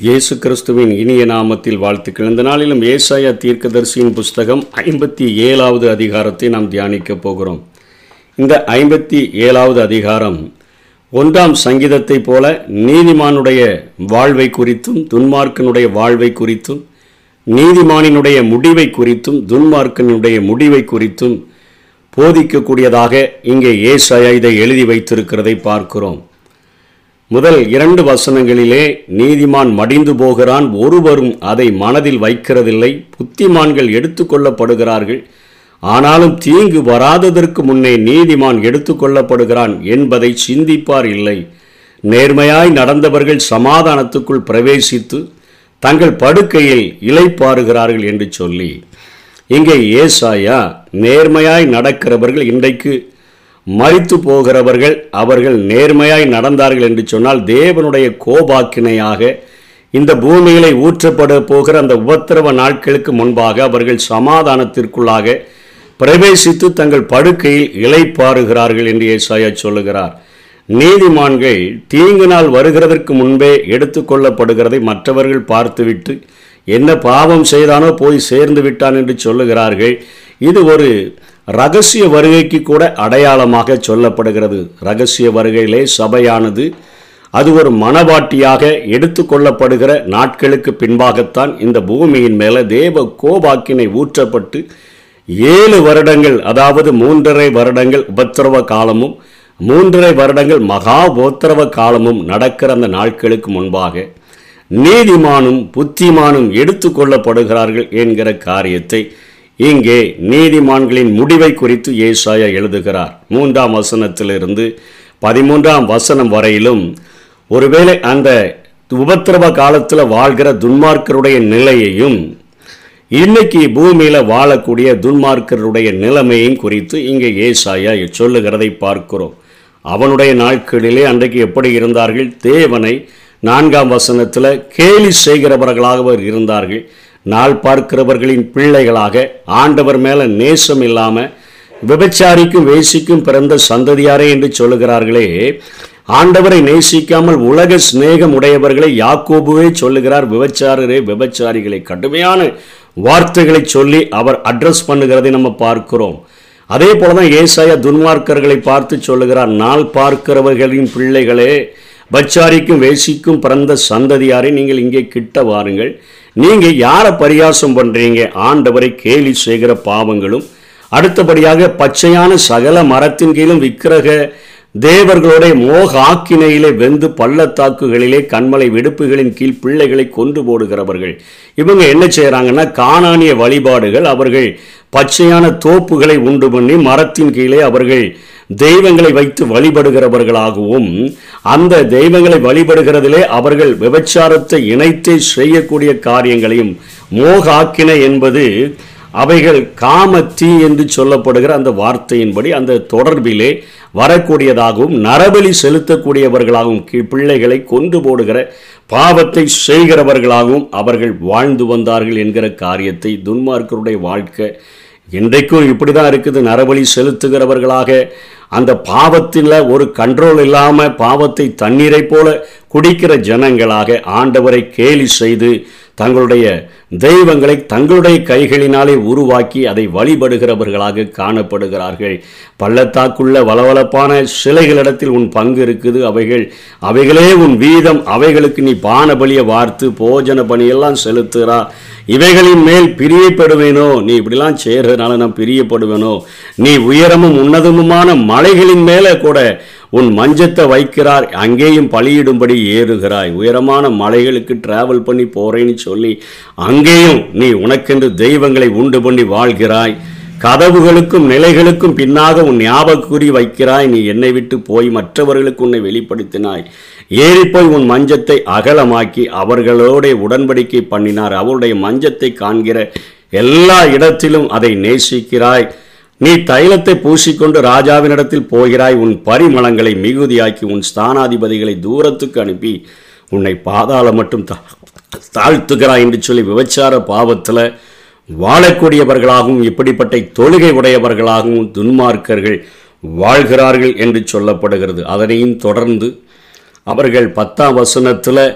இயேசு கிறிஸ்துவின் இனிய நாமத்தில் வாழ்த்துக்கள் இந்த நாளிலும் ஏசாயா தீர்க்கதரிசியின் புஸ்தகம் ஐம்பத்தி ஏழாவது அதிகாரத்தை நாம் தியானிக்கப் போகிறோம். இந்த ஐம்பத்தி ஏழாவது அதிகாரம் ஒன்றாம் சங்கீதத்தைப் போல நீதிமானுடைய வாழ்வை குறித்தும் துன்மார்க்கனுடைய வாழ்வை குறித்தும் நீதிமானினுடைய முடிவை குறித்தும் துன்மார்க்கனுடைய முடிவை குறித்தும் போதிக்கக்கூடியதாக இங்கே ஏசாயா இதை எழுதி வைத்திருக்கிறதை பார்க்கிறோம். முதல் இரண்டு வசனங்களிலே நீதிமான் மடிந்து போகிறான் ஒருவரும் அதை மனதில் வைக்கிறதில்லை. புத்திமான்கள் எடுத்துக்கொள்ளப்படுகிறார்கள் ஆனாலும் தீங்கு வராததற்கு முன்னே நீதிமான் எடுத்துக்கொள்ளப்படுகிறான் என்பதை சிந்திப்பார் இல்லை. நேர்மையாய் நடந்தவர்கள் சமாதானத்துக்குள் பிரவேசித்து தங்கள் படுக்கையில் இலைப்பாறுகிறார்கள் என்று சொல்லி இங்கே ஏசாயா நேர்மையாய் நடக்கிறவர்கள் இன்றைக்கு மறித்து போகிறவர்கள் அவர்கள் நேர்மையாய் நடந்தார்கள் என்று சொன்னால் தேவனுடைய கோபாக்கினையாக இந்த பூமிகளை ஊற்றப்பட போகிற அந்த உபத்திரவ நாட்களுக்கு முன்பாக அவர்கள் சமாதானத்திற்குள்ளாக பிரவேசித்து தங்கள் படுக்கையில் இலைப்பாறுகிறார்கள் என்று ஏசாயா சொல்லுகிறார். நீதிமான்கள் தீங்கு நாள் வருகிறதற்கு முன்பே எடுத்துக்கொள்ளப்படுகிறதை மற்றவர்கள் பார்த்துவிட்டு என்ன பாவம் செய்தானோ போய் சேர்ந்து விட்டான் என்று சொல்லுகிறார்கள். இது ஒரு ரகசிய வருகைக்கு கூட அடையாளமாக சொல்லப்படுகிறது. ரகசிய வருகையிலே சபையானது அது ஒரு மனவாட்டியாக எடுத்துக்கொள்ளப்படுகிற நாட்களுக்கு பின்பாகத்தான் இந்த பூமியின் மேலே தேவ கோபாக்கினை ஊற்றப்பட்டு ஏழு வருடங்கள் அதாவது மூன்றரை வருடங்கள் உபத்திரவ காலமும் மூன்றரை வருடங்கள் மகா உபத்திரவ காலமும் நடக்கிற அந்த நாட்களுக்கு முன்பாக நீதிமானும் புத்திமானும் எடுத்துக்கொள்ளப்படுகிறார்கள் என்கிற காரியத்தை இங்கே நீதிமான்களின் முடிவை குறித்து ஏசாயா எழுதுகிறார். மூன்றாம் வசனத்திலிருந்து பதிமூன்றாம் வசனம் வரையிலும் ஒருவேளை அந்த உபத்திரவ காலத்தில் வாழ்கிற துன்மார்க்கருடைய நிலையையும் இன்னைக்கு பூமியில் வாழக்கூடிய துன்மார்க்கருடைய நிலைமையும் குறித்து இங்கே ஏசாயா சொல்லுகிறதை பார்க்கிறோம். அவனுடைய நாட்களிலே அன்றைக்கு எப்படி இருந்தார்கள்? தேவனை நான்காம் வசனத்தில் கேலி செய்கிறவர்களாக இருந்தார்கள். நாள் பார்க்கிறவர்களின் பிள்ளைகளாக ஆண்டவர் மேலே நேசம் இல்லாமல் விபச்சாரிக்கும் வேசிக்கும் பிறந்த சந்ததியாரே என்று சொல்லுகிறார்களே ஆண்டவரை நேசிக்காமல் உலக சிநேகம் உடையவர்களை யாக்கோபுவே சொல்லுகிறார். விபச்சாரரே விபச்சாரிகளை கடுமையான வார்த்தைகளை சொல்லி அவர் அட்ரஸ் பண்ணுகிறதை நம்ம பார்க்கிறோம். அதே போல தான் ஏசாயா துன்மார்க்கர்களை பார்த்து சொல்லுகிறார் நாள் பார்க்கிறவர்களின் பிள்ளைகளே பச்சாரிக்கும் வேசிக்கும் பிறந்த சந்ததியாரை நீங்கள் இங்கே கிட்ட வாருங்கள். நீங்கள் யாரை பரியாசம் பண்ணுறீங்க ஆண்டவரை கேலி செய்கிற பாவங்களும் அடுத்தபடியாக பச்சையான சகல மரத்தின் கீழும் விக்கிரக தேவர்களுடைய மோக ஆக்கினையிலே வெந்து பள்ளத்தாக்குகளிலே கண்மலை வெடுப்புகளின் கீழ் பிள்ளைகளை கொண்டு போடுகிறவர்கள். இவங்க என்ன செய்கிறாங்கன்னா காணானிய வழிபாடுகள் அவர்கள் பச்சையான தோப்புகளை உண்டு பண்ணி மரத்தின் கீழே அவர்கள் தெய்வங்களை வைத்து வழிபடுகிறவர்களாகவும் அந்த தெய்வங்களை வழிபடுகிறதிலே அவர்கள் விபச்சாரத்தை இணைத்து செய்யக்கூடிய காரியங்களையும் மோகாக்கின என்பது அவைகள் காம தீ என்று சொல்லப்படுகிற அந்த வார்த்தையின்படி அந்த தொடர்பிலே வரக்கூடியதாகவும் நரபலி செலுத்தக்கூடியவர்களாகவும் பிள்ளைகளை கொண்டு போடுகிற பாவத்தை செய்கிறவர்களாகவும் அவர்கள் வாழ்ந்து வந்தார்கள் என்கிற காரியத்தை துன்மார்க்கருடைய வாழ்க்கை இன்றைக்கும் இப்படி தான் இருக்குது. நரபலி செலுத்துகிறவர்களாக அந்த பாவத்தில் ஒரு கண்ட்ரோல் இல்லாமல் பாவத்தை தண்ணீரை போல குடிக்கிற ஜனங்களாக ஆண்டவரை கேலி செய்து தங்களுடைய தெய்வங்களை தங்களுடைய கைகளினாலே உருவாக்கி அதை வழிபடுகிறவர்களாக காணப்படுகிறார்கள். பள்ளத்தாக்குள்ள வளவளப்பான சிலைகளிடத்தில் உன் பங்கு இருக்குது. அவைகள் அவைகளே உன் வீதம். அவைகளுக்கு நீ பானபலியை வார்த்து போஜன பணியெல்லாம் செலுத்துகிறா இவைகளின் மேல் பிரியப்படுவேனோ? நீ இப்படிலாம் செய்கிறதுனால நான் பிரியப்படுவேனோ? நீ உயரமும் உன்னதமுமான மலைகளின் மேலே கூட உன் மஞ்சத்தை வைக்கிறார். அங்கேயும் பலியிடும்படி ஏறுகிறாய். உயரமான மலைகளுக்கு டிராவல் பண்ணி போறேன்னு சொல்லி அங்கேயும் நீ உனக்கென்று தெய்வங்களை உண்டு பண்ணி வாழ்கிறாய். கதவுகளுக்கும் நிலைகளுக்கும் பின்னாக உன் ஞாபகக்குறி வைக்கிறாய். நீ என்னை விட்டு போய் மற்றவர்களுக்கு உன்னை வெளிப்படுத்தினாய். ஏறிப்போய் உன் மஞ்சத்தை அகலமாக்கி அவர்களோட உடன்படிக்கை பண்ணினார். அவருடைய மஞ்சத்தை காண்கிற எல்லா இடத்திலும் அதை நேசிக்கிறாய். நீ தைலத்தை பூசிக்கொண்டு ராஜாவினிடத்தில் போகிறாய். உன் பரிமளங்களை மிகுதியாக்கி உன் ஸ்தானாதிபதிகளை தூரத்துக்கு அனுப்பி உன்னை பாதாளம் மட்டும் தா- தாழ்த்துகிறாய் என்று சொல்லி விபச்சார பாவத்தில் வாழக்கூடியவர்களாகவும் இப்படிப்பட்ட தொழுகை உடையவர்களாகவும் துன்மார்க்கர்கள் வாழ்கிறார்கள் என்று சொல்லப்படுகிறது. அதனையும் தொடர்ந்து அவர்கள் பத்தாம் வசனத்தில்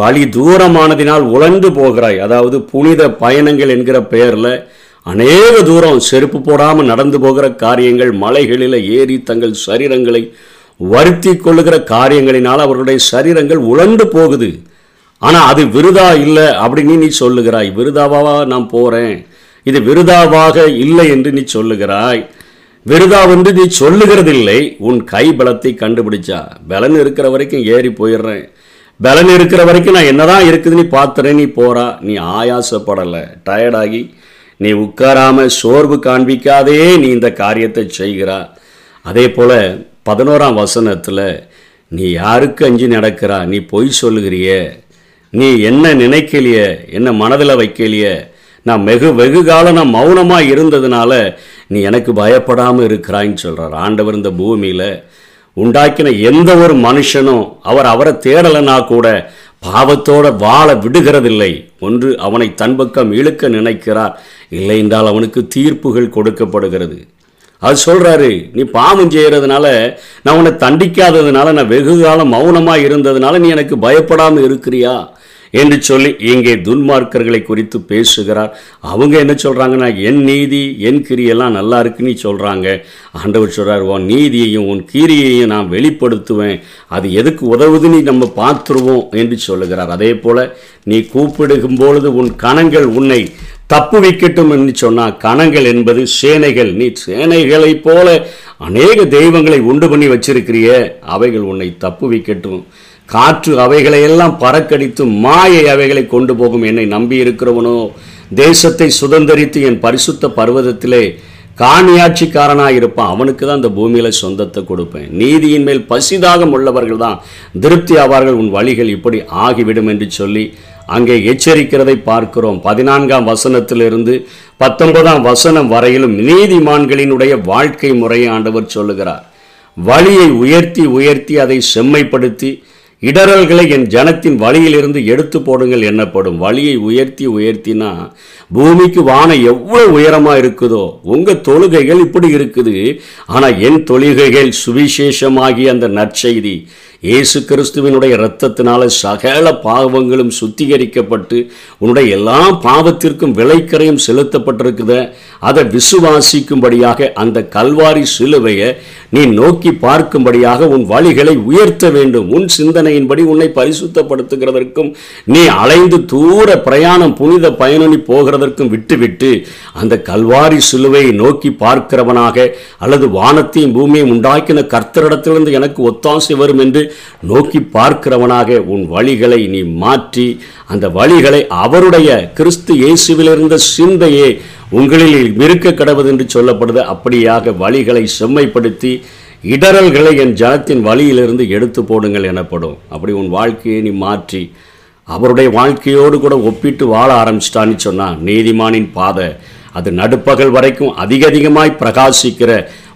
வழி தூரமானதினால் உழண்டு போகிறாய். அதாவது புனித பயணங்கள் என்கிற பெயரில் அநேக தூரம் செருப்பு போடாமல் நடந்து போகிற காரியங்கள் மலைகளில் ஏறி தங்கள் சரீரங்களை வருத்தி கொள்ளுகிற காரியங்களினால் அவர்களுடைய சரீரங்கள் உழண்டு போகுது. ஆனால் அது விருதா இல்லை அப்படின்னு நீ சொல்லுகிறாய். விருதாவாக நான் போகிறேன் இது விருதாவாக இல்லை என்று நீ சொல்லுகிறாய். விருதா வந்து நீ சொல்லுகிறதில்லை. உன் கை பலத்தை கண்டுபிடிச்சா. பலன் இருக்கிற வரைக்கும் ஏறி போயிடுறேன். பலன் இருக்கிற வரைக்கும் நான் என்னதான் இருக்குதுன்னு பார்த்துறேன். நீ போறா. நீ ஆயாசப்படலை. டயர்டாகி நீ உட்காராம சோர்வு காண்பிக்காதே நீ இந்த காரியத்தை செய்கிறா. அதே போல பதினோராம் வசனத்தில் நீ யாருக்கு அஞ்சு நடக்கிறா? நீ பொய் சொல்லுகிறியே? நீ என்ன நினைக்கலைய என்ன மனதில் வைக்கலைய? நான் வெகு வெகு காலம் நான் மௌனமாக இருந்ததுனால நீ எனக்கு பயப்படாமல் இருக்கிறான்னு சொல்கிறார் ஆண்டவர் இந்த பூமியில் உண்டாக்கின எந்த ஒரு மனுஷனும் அவர் அவரை தேடலைன்னா கூட பாவத்தோட வாழ விடுகிறதில்லை. ஒன்று அவனை தன் பக்கம் இழுக்க நினைக்கிறார். இல்லை என்றால் அவனுக்கு தீர்ப்புகள் கொடுக்கப்படுகிறது. அது சொல்கிறாரு நீ பாவம் செய்கிறதுனால நான் உன்னை தண்டிக்காததுனால நான் வெகு காலம் மௌனமாக இருந்ததுனால நீ எனக்கு பயப்படாமல் இருக்கிறியா? என்று சொல்லி இங்கே துன்மார்க்கர்களை குறித்து பேசுகிறார். அவங்க என்ன சொல்கிறாங்கன்னா என் நீதி என் கிரியெல்லாம் நல்லா இருக்குன்னு சொல்கிறாங்க ஆண்டவர் சொல்கிறார் உன் நீதியையும் உன் கீரியையும் நான் வெளிப்படுத்துவேன். அது எதுக்கு உதவுதுன்னு நம்ம பார்த்துருவோம் என்று சொல்லுகிறார். அதே போல் நீ கூப்பிடுகும் பொழுது உன் கணங்கள் உன்னை தப்பு வைக்கட்டும் என்று சொன்னால் கணங்கள் என்பது சேனைகள். நீ சேனைகளைப் போல அநேக தெய்வங்களை உண்டு பண்ணி வச்சிருக்கிறிய அவைகள் உன்னை தப்பு வைக்கட்டும். காற்று அவைகளை எல்லாம் பறக்கடித்து மாயை அவைகளை கொண்டு போகும் என்னை நம்பி இருக்கிறவனோ தேசத்தை சுதந்தரித்து என் பரிசுத்த பர்வதத்திலே காணியாட்சிக்காரனாக இருப்பான். அவனுக்கு தான் இந்த பூமியில் சொந்தத்தை கொடுப்பேன். நீதியின் மேல் பசிதாகம் உள்ளவர்கள் தான் திருப்தி ஆவார்கள். உன் வழிகள் இப்படி ஆகிவிடும் என்று சொல்லி அங்கே எச்சரிக்கிறதை பார்க்கிறோம். பதினான்காம் வசனத்திலிருந்து பத்தொன்பதாம் வசனம் வரையிலும் நீதிமான்களினுடைய வாழ்க்கை முறையை ஆண்டவர் சொல்லுகிறார். வழியை உயர்த்தி உயர்த்தி அதை செம்மைப்படுத்தி இடரல்களை என் ஜனத்தின் வழியிலிருந்து எடுத்து போடுங்கள் என்னப்படும் வழியை உயர்த்தி உயர்த்தினா பூமிக்கு வானம் எவ்வளவு உயரமா இருக்குதோ உங்க தொழுகைகள் இப்படி இருக்குது. ஆனா என் தொழுகைகள் சுவிசேஷமாகி அந்த நற்செய்தி. இயேசு கிறிஸ்துவினுடைய இரத்தத்தினால சகல பாவங்களும் சுத்திகரிக்கப்பட்டு உன்னுடைய எல்லா பாவத்திற்கும் விலைக்கரையும் செலுத்தப்பட்டிருக்குத. அதை விசுவாசிக்கும்படியாக அந்த கல்வாரி சிலுவையை நீ நோக்கி பார்க்கும்படியாக உன் வழிகளை உயர்த்த வேண்டும். உன் சிந்தனையின்படி உன்னை பரிசுத்தப்படுத்துகிறதற்கும் நீ அலைந்து தூர பிரயாணம் புனித பயணி போகிறதற்கும் விட்டுவிட்டு அந்த கல்வாரி சிலுவையை நோக்கி பார்க்கிறவனாக அல்லது வானத்தையும் பூமியையும் உண்டாக்கின கர்த்தரிடத்திலிருந்து எனக்கு ஒத்தாசை வரும் என்று நோக்கி பார்க்கிறவனாக உன் வழிகளை நீ மாற்றி அந்த வழிகளை அவருடைய கிறிஸ்து இயேசுவிலிருந்த சிந்தையே உங்களில் இருக்க கடவுது என்று சொல்லப்படுது. அப்படியாக வழிகளை செம்மைப்படுத்தி இடரல்களை என் ஜனத்தின் வழியிலிருந்து எடுத்து போடுங்கள் எனப்படும். அப்படி உன் வாழ்க்கையை நீ மாற்றி அவருடைய வாழ்க்கையோடு கூட ஒப்பிட்டு வாழ ஆரம்பிச்சிட்டான்னு சொன்னா நீதிமானின் பாதை அது நடுப்பகல் வரைக்கும் அதிக அதிகமாய் பிரகாசிக்கிற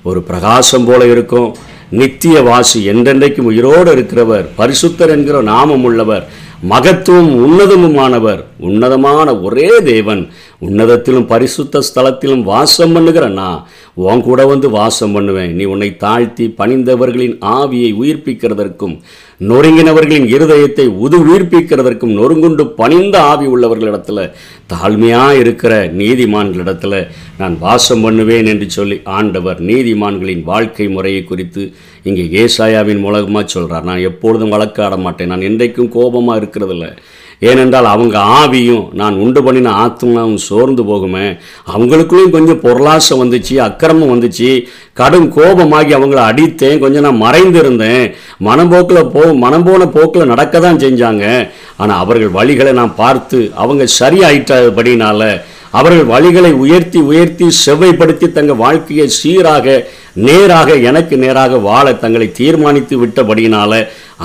ஒரு பிரகாசம் போல இருக்கும். நித்திய வாசி என்றென்றைக்கும் உயிரோடு இருக்கிறவர் பரிசுத்தர் என்கிற நாமம் உள்ளவர் மகத்துவம் உன்னதமுமானவர் உன்னதமான ஒரே தேவன் உன்னதத்திலும் பரிசுத்த ஸ்தலத்திலும் வாசம் பண்ணுகிற நான் உன் கூட வந்து வாசம் பண்ணுவேன். நீ உன்னை தாழ்த்தி பணிந்தவர்களின் ஆவியை உயிர்ப்பிக்கிறதற்கும் நொறுங்கினவர்களின் இருதயத்தை உது உயிர்ப்பிக்கிறதற்கும் நொறுங்குண்டு பணிந்த ஆவி உள்ளவர்களிடத்தில் தாழ்மையாக இருக்கிற நீதிமான்களிடத்தில் நான் வாசம் பண்ணுவேன் என்று சொல்லி ஆண்டவர் நீதிமான்களின் வாழ்க்கை முறையை குறித்து இங்கே ஏசாயாவின் மூலமாக சொல்கிறார் நான் எப்பொழுதும் வழக்காட மாட்டேன் நான் என்றைக்கும் கோபமாக இருக்கிறதில்ல. ஏனென்றால் அவங்க ஆவியும் நான் உண்டு பண்ணின ஆத்மாவும் சோர்ந்து போகுமே. அவங்களுக்குள்ளேயும் கொஞ்சம் பொருளாசம் வந்துச்சு அக்கிரமம் வந்துச்சு. கடும் கோபமாகி அவங்கள அடித்தேன். கொஞ்சம் நான் மறைந்திருந்தேன். மனம்போக்கில் போ மனம் போன போக்கில் நடக்க தான் செஞ்சாங்க. ஆனால் அவர்கள் வழிகளை நான் பார்த்து அவங்க சரியாயிட்டபடினால அவர்கள் வழிகளை உயர்த்தி உயர்த்தி செவ்வைப்படுத்தி தங்கள் வாழ்க்கையை சீராக நேராக எனக்கு நேராக வாழ தங்களை தீர்மானித்து விட்டபடியினால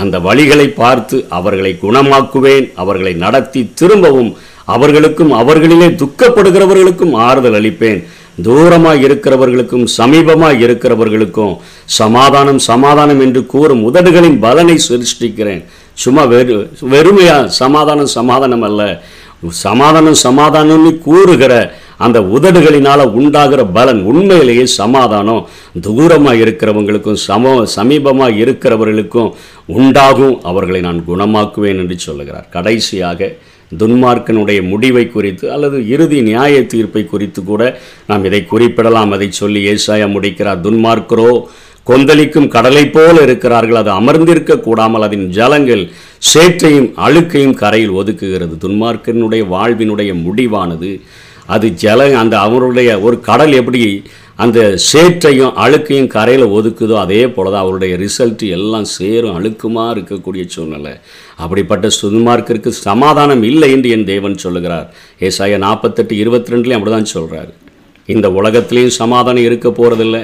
அந்த வழிகளை பார்த்து அவர்களை குணமாக்குவேன் அவர்களை நடத்தி திரும்பவும் அவர்களுக்கும் அவர்களிலே துக்கப்படுகிறவர்களுக்கும் ஆறுதல் அளிப்பேன். தூரமாக இருக்கிறவர்களுக்கும் சமீபமாக இருக்கிறவர்களுக்கும் சமாதானம் சமாதானம் என்று கூறும் உதடுகளின் பலனை சிருஷ்டிக்கிறேன். சும்மா வெறு வெறுமையா சமாதானம் சமாதானம் அல்ல. சமாதானம் சமாதானம்னு கூறுகிற அந்த உதடுகளினால் உண்டாகிற பலன் உண்மையிலேயே சமாதானம். தூரமாக இருக்கிறவங்களுக்கும் சம சமீபமாக இருக்கிறவர்களுக்கும் உண்டாகும். அவர்களை நான் குணமாக்குவேன் என்று சொல்லுகிறார். கடைசியாக துன்மார்க்கனுடைய முடிவை குறித்து அல்லது இறுதி நியாய தீர்ப்பை குறித்து கூட நாம் இதை குறிப்பிடலாம். அதை சொல்லி ஏசாயா முடிக்கிறார். துன்மார்க்கரோ கொந்தளிக்கும் கடலை போல இருக்கிறார்கள். அது அமர்ந்திருக்க கூடாமல் அதன் ஜலங்கள் சேற்றையும் அழுக்கையும் கரையில் ஒதுக்குகிறது. துன்மார்க்கனுடைய வாழ்வினுடைய முடிவானது. அது ஜல அந்த அவருடைய ஒரு கடல் எப்படி அந்த சேற்றையும் அழுக்கையும் கரையில் ஒதுக்குதோ அதே போல தான் அவருடைய ரிசல்ட் எல்லாம் சேரும் அழுக்குமாக இருக்கக்கூடிய சூழ்நிலை. அப்படிப்பட்ட சுதுமார்க்கிற்கு சமாதானம் இல்லை என்று என் தேவன் சொல்லுகிறார். ஏசாய நாற்பத்தெட்டு இருபத்தி ரெண்டுலேயும் அப்படி தான் சொல்கிறார் இந்த உலகத்திலையும் சமாதானம் இருக்க போகிறதில்ல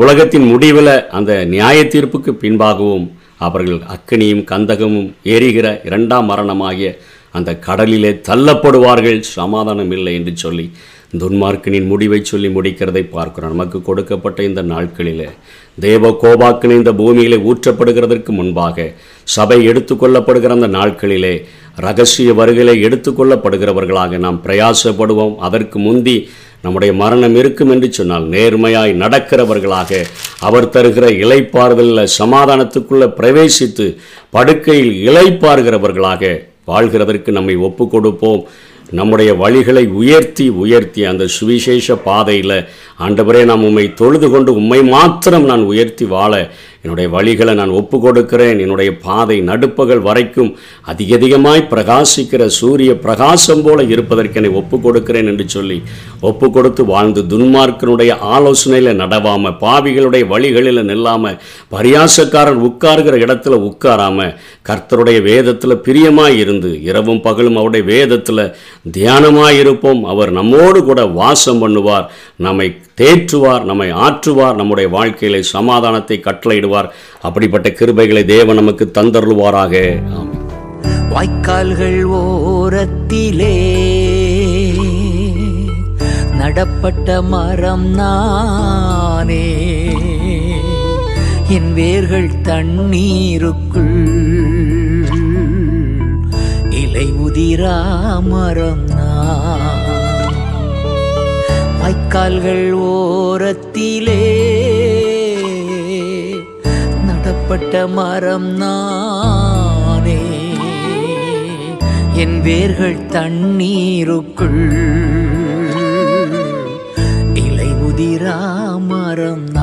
உலகத்தின் முடிவில் அந்த நியாய தீர்ப்புக்கு பின்பாகவும். அவர்கள் அக்கினியும் கந்தகமும் எரிகிற இரண்டாம் மரணமாகிய அந்த கடலிலே தள்ளப்படுவார்கள். சமாதானம் இல்லை என்று சொல்லி துன்மார்க்கனின் முடிவை சொல்லி முடிக்கிறதை பார்க்கிறோம். நமக்கு கொடுக்கப்பட்ட இந்த நாட்களிலே தேவ கோபாக்கினை இந்த பூமியிலே ஊற்றப்படுகிறதற்கு முன்பாக சபை எடுத்துக்கொள்ளப்படுகிற அந்த நாட்களிலே ரகசிய வருகளை எடுத்துக்கொள்ளப்படுகிறவர்களாக நாம் பிரயாசப்படுவோம். அதற்கு முந்தி நம்முடைய மரணம் இருக்கும் என்று சொன்னால் நேர்மையாய் நடக்கிறவர்களாக அவர் தருகிற இலைப்பாறுதலில் சமாதானத்துக்குள்ளே பிரவேசித்து படுக்கையில் இலைப்பார்கிறவர்களாக வாழ்கிறதற்கு நம்மை ஒப்பு கொடுப்போம். நம்முடைய வழிகளை உயர்த்தி உயர்த்தி அந்த சுவிசேஷ பாதையில் ஆண்டவரே நாம் உம்மை தொழுது கொண்டு உம்மை மாத்திரம் நான் உயர்த்தி வாழ என்னுடைய வழிகளை நான் ஒப்பு கொடுக்கிறேன் என்னுடைய பாதை நடுப்பகல் வரைக்கும் அதிக அதிகமாய் பிரகாசிக்கிற சூரிய பிரகாசம் போல இருப்பதற்கு என்னை ஒப்பு கொடுக்கிறேன் என்று சொல்லி ஒப்பு கொடுத்து வாழ்ந்து துன்மார்க்கனுடைய ஆலோசனையில் நடவாம பாவிகளுடைய வழிகளில் நில்லாம பரியாசக்காரன் உட்கார்கிற இடத்துல உட்காராம கர்த்தருடைய வேதத்தில் பிரியமாய் இருந்து இரவும் பகலும் அவருடைய வேதத்தில் தியானமாக இருப்போம் அவர் நம்மோடு கூட வாசம் பண்ணுவார் நம்மை தேற்றுவார் நம்மை ஆற்றுவார் நம்முடைய வாழ்க்கையிலே சமாதானத்தை கட்டளையிடுவார். அப்படிப்பட்ட கிருபைகளை தேவன் நமக்கு தந்தருள்வாராக. வாய்க்கால்கள் ஓரத்திலே நடப்பட்ட மரம் நானே. என் வேர்கள் தண்ணீருக்குள் இலை உதிரா மரம் நான். வாய்க்கால்கள் ஓரத்திலே நடப்பட்ட மரம் நானே. என் வேர்கள் தண்ணீருக்குள் இலை உதிரா மரம் நான்